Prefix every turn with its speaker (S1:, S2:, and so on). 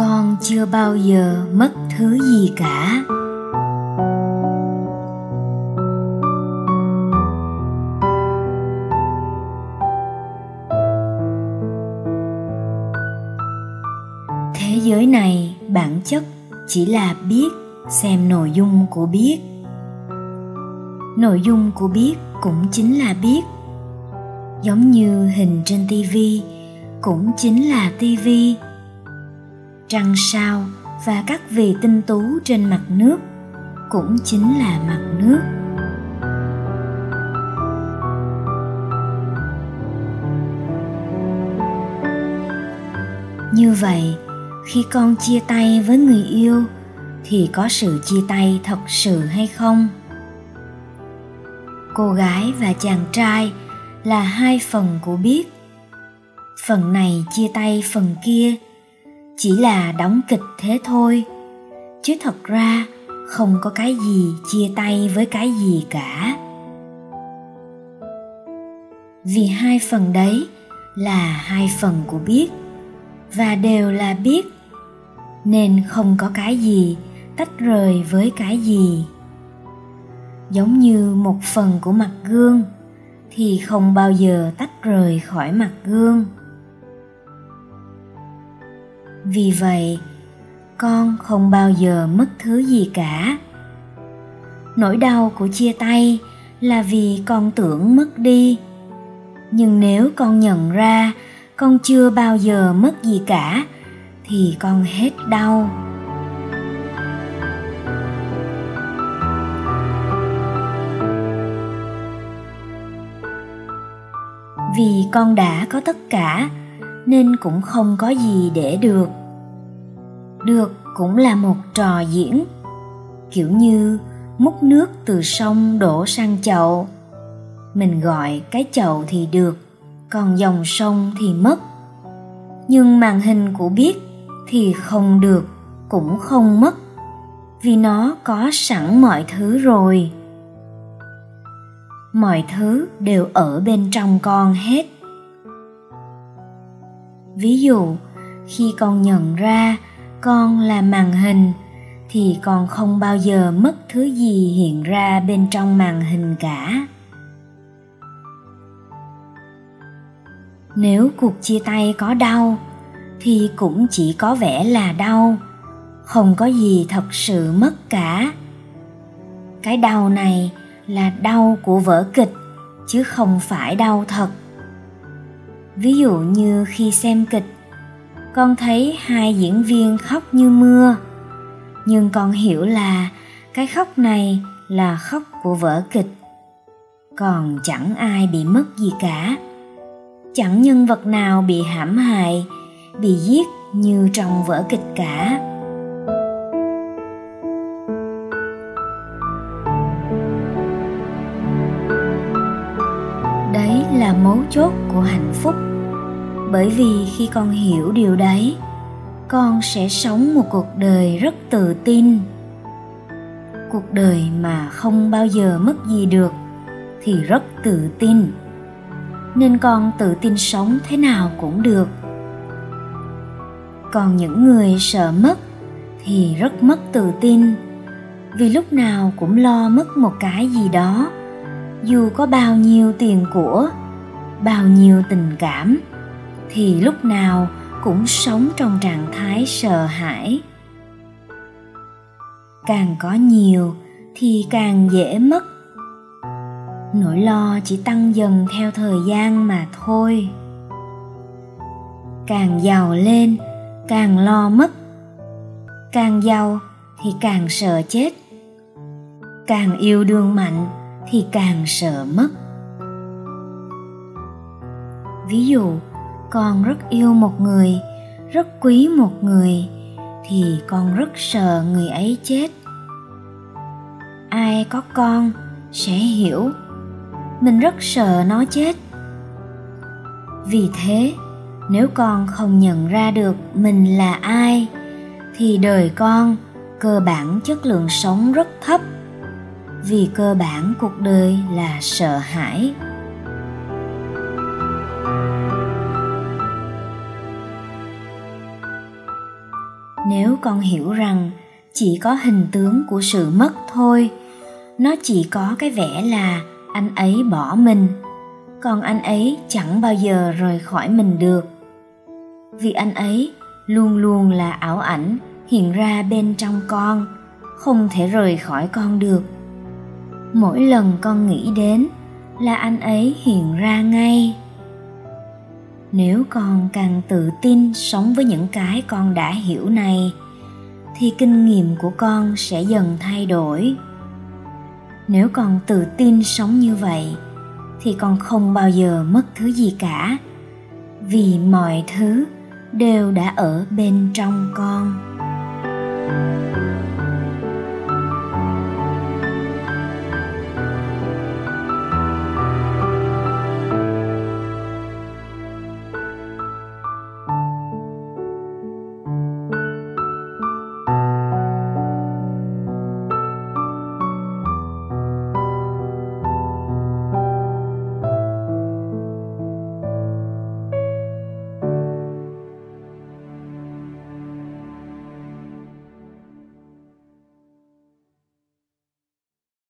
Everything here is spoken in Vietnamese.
S1: con chưa bao giờ mất thứ gì cả. Thế giới này bản chất chỉ là biết, xem nội dung của biết. Nội dung của biết cũng chính là biết. Giống như hình trên tivi cũng chính là tivi trăng sao và các vì tinh tú trên mặt nước cũng chính là mặt nước. Như vậy, khi con chia tay với người yêu, thì có sự chia tay thật sự hay không? Cô gái và chàng trai là hai phần của biết. Phần này chia tay phần kia chỉ là đóng kịch thế thôi. Chứ thật ra, không có cái gì chia tay với cái gì cả. Vì hai phần đấy là hai phần của biết, và đều là biết, nên không có cái gì tách rời với cái gì. Giống như một phần của mặt gương, thì không bao giờ tách rời khỏi mặt gương vì vậy, con không bao giờ mất thứ gì cả. Nỗi đau của chia tay là vì con tưởng mất đi. Nhưng nếu con nhận ra con chưa bao giờ mất gì cả, thì con hết đau. Vì con đã có tất cả, nên cũng không có gì để được được cũng là một trò diễn. Kiểu như múc nước từ sông đổ sang chậu. Mình gọi cái chậu thì được, còn dòng sông thì mất. Nhưng màn hình của biết thì không được, cũng không mất, vì nó có sẵn mọi thứ rồi. Mọi thứ đều ở bên trong con hết. Ví dụ, khi con nhận ra con là màn hình, thì con không bao giờ mất thứ gì hiện ra bên trong màn hình cả. Nếu cuộc chia tay có đau, thì cũng chỉ có vẻ là đau, không có gì thật sự mất cả. Cái đau này là đau của vở kịch, chứ không phải đau thật. Ví dụ như khi xem kịch con thấy hai diễn viên khóc như mưa. Nhưng con hiểu là cái khóc này là khóc của vở kịch. Còn chẳng ai bị mất gì cả. Chẳng nhân vật nào bị hãm hại, bị giết như trong vở kịch cả. Đấy là mấu chốt của hạnh phúc bởi vì khi con hiểu điều đấy, con sẽ sống một cuộc đời rất tự tin. Cuộc đời mà không bao giờ mất gì được thì rất tự tin. Nên con tự tin sống thế nào cũng được. Còn những người sợ mất thì rất mất tự tin. Vì lúc nào cũng lo mất một cái gì đó, dù có bao nhiêu tiền của, bao nhiêu tình cảm thì lúc nào cũng sống trong trạng thái sợ hãi. Càng có nhiều thì càng dễ mất. Nỗi lo chỉ tăng dần theo thời gian mà thôi. Càng giàu lên, càng lo mất. Càng giàu thì càng sợ chết. Càng yêu đương mạnh thì càng sợ mất. Ví dụ con rất yêu một người, rất quý một người, thì con rất sợ người ấy chết. Ai có con sẽ hiểu, mình rất sợ nó chết. Vì thế, nếu con không nhận ra được mình là ai, thì đời con cơ bản chất lượng sống rất thấp, vì cơ bản cuộc đời là sợ hãi. Nếu con hiểu rằng chỉ có hình tướng của sự mất thôi, nó chỉ có cái vẻ là anh ấy bỏ mình. Còn anh ấy chẳng bao giờ rời khỏi mình được. Vì anh ấy luôn luôn là ảo ảnh hiện ra bên trong con, không thể rời khỏi con được. Mỗi lần con nghĩ đến là anh ấy hiện ra ngay nếu con càng tự tin sống với những cái con đã hiểu này, thì kinh nghiệm của con sẽ dần thay đổi. Nếu con tự tin sống như vậy, thì con không bao giờ mất thứ gì cả, vì mọi thứ đều đã ở bên trong con. thank you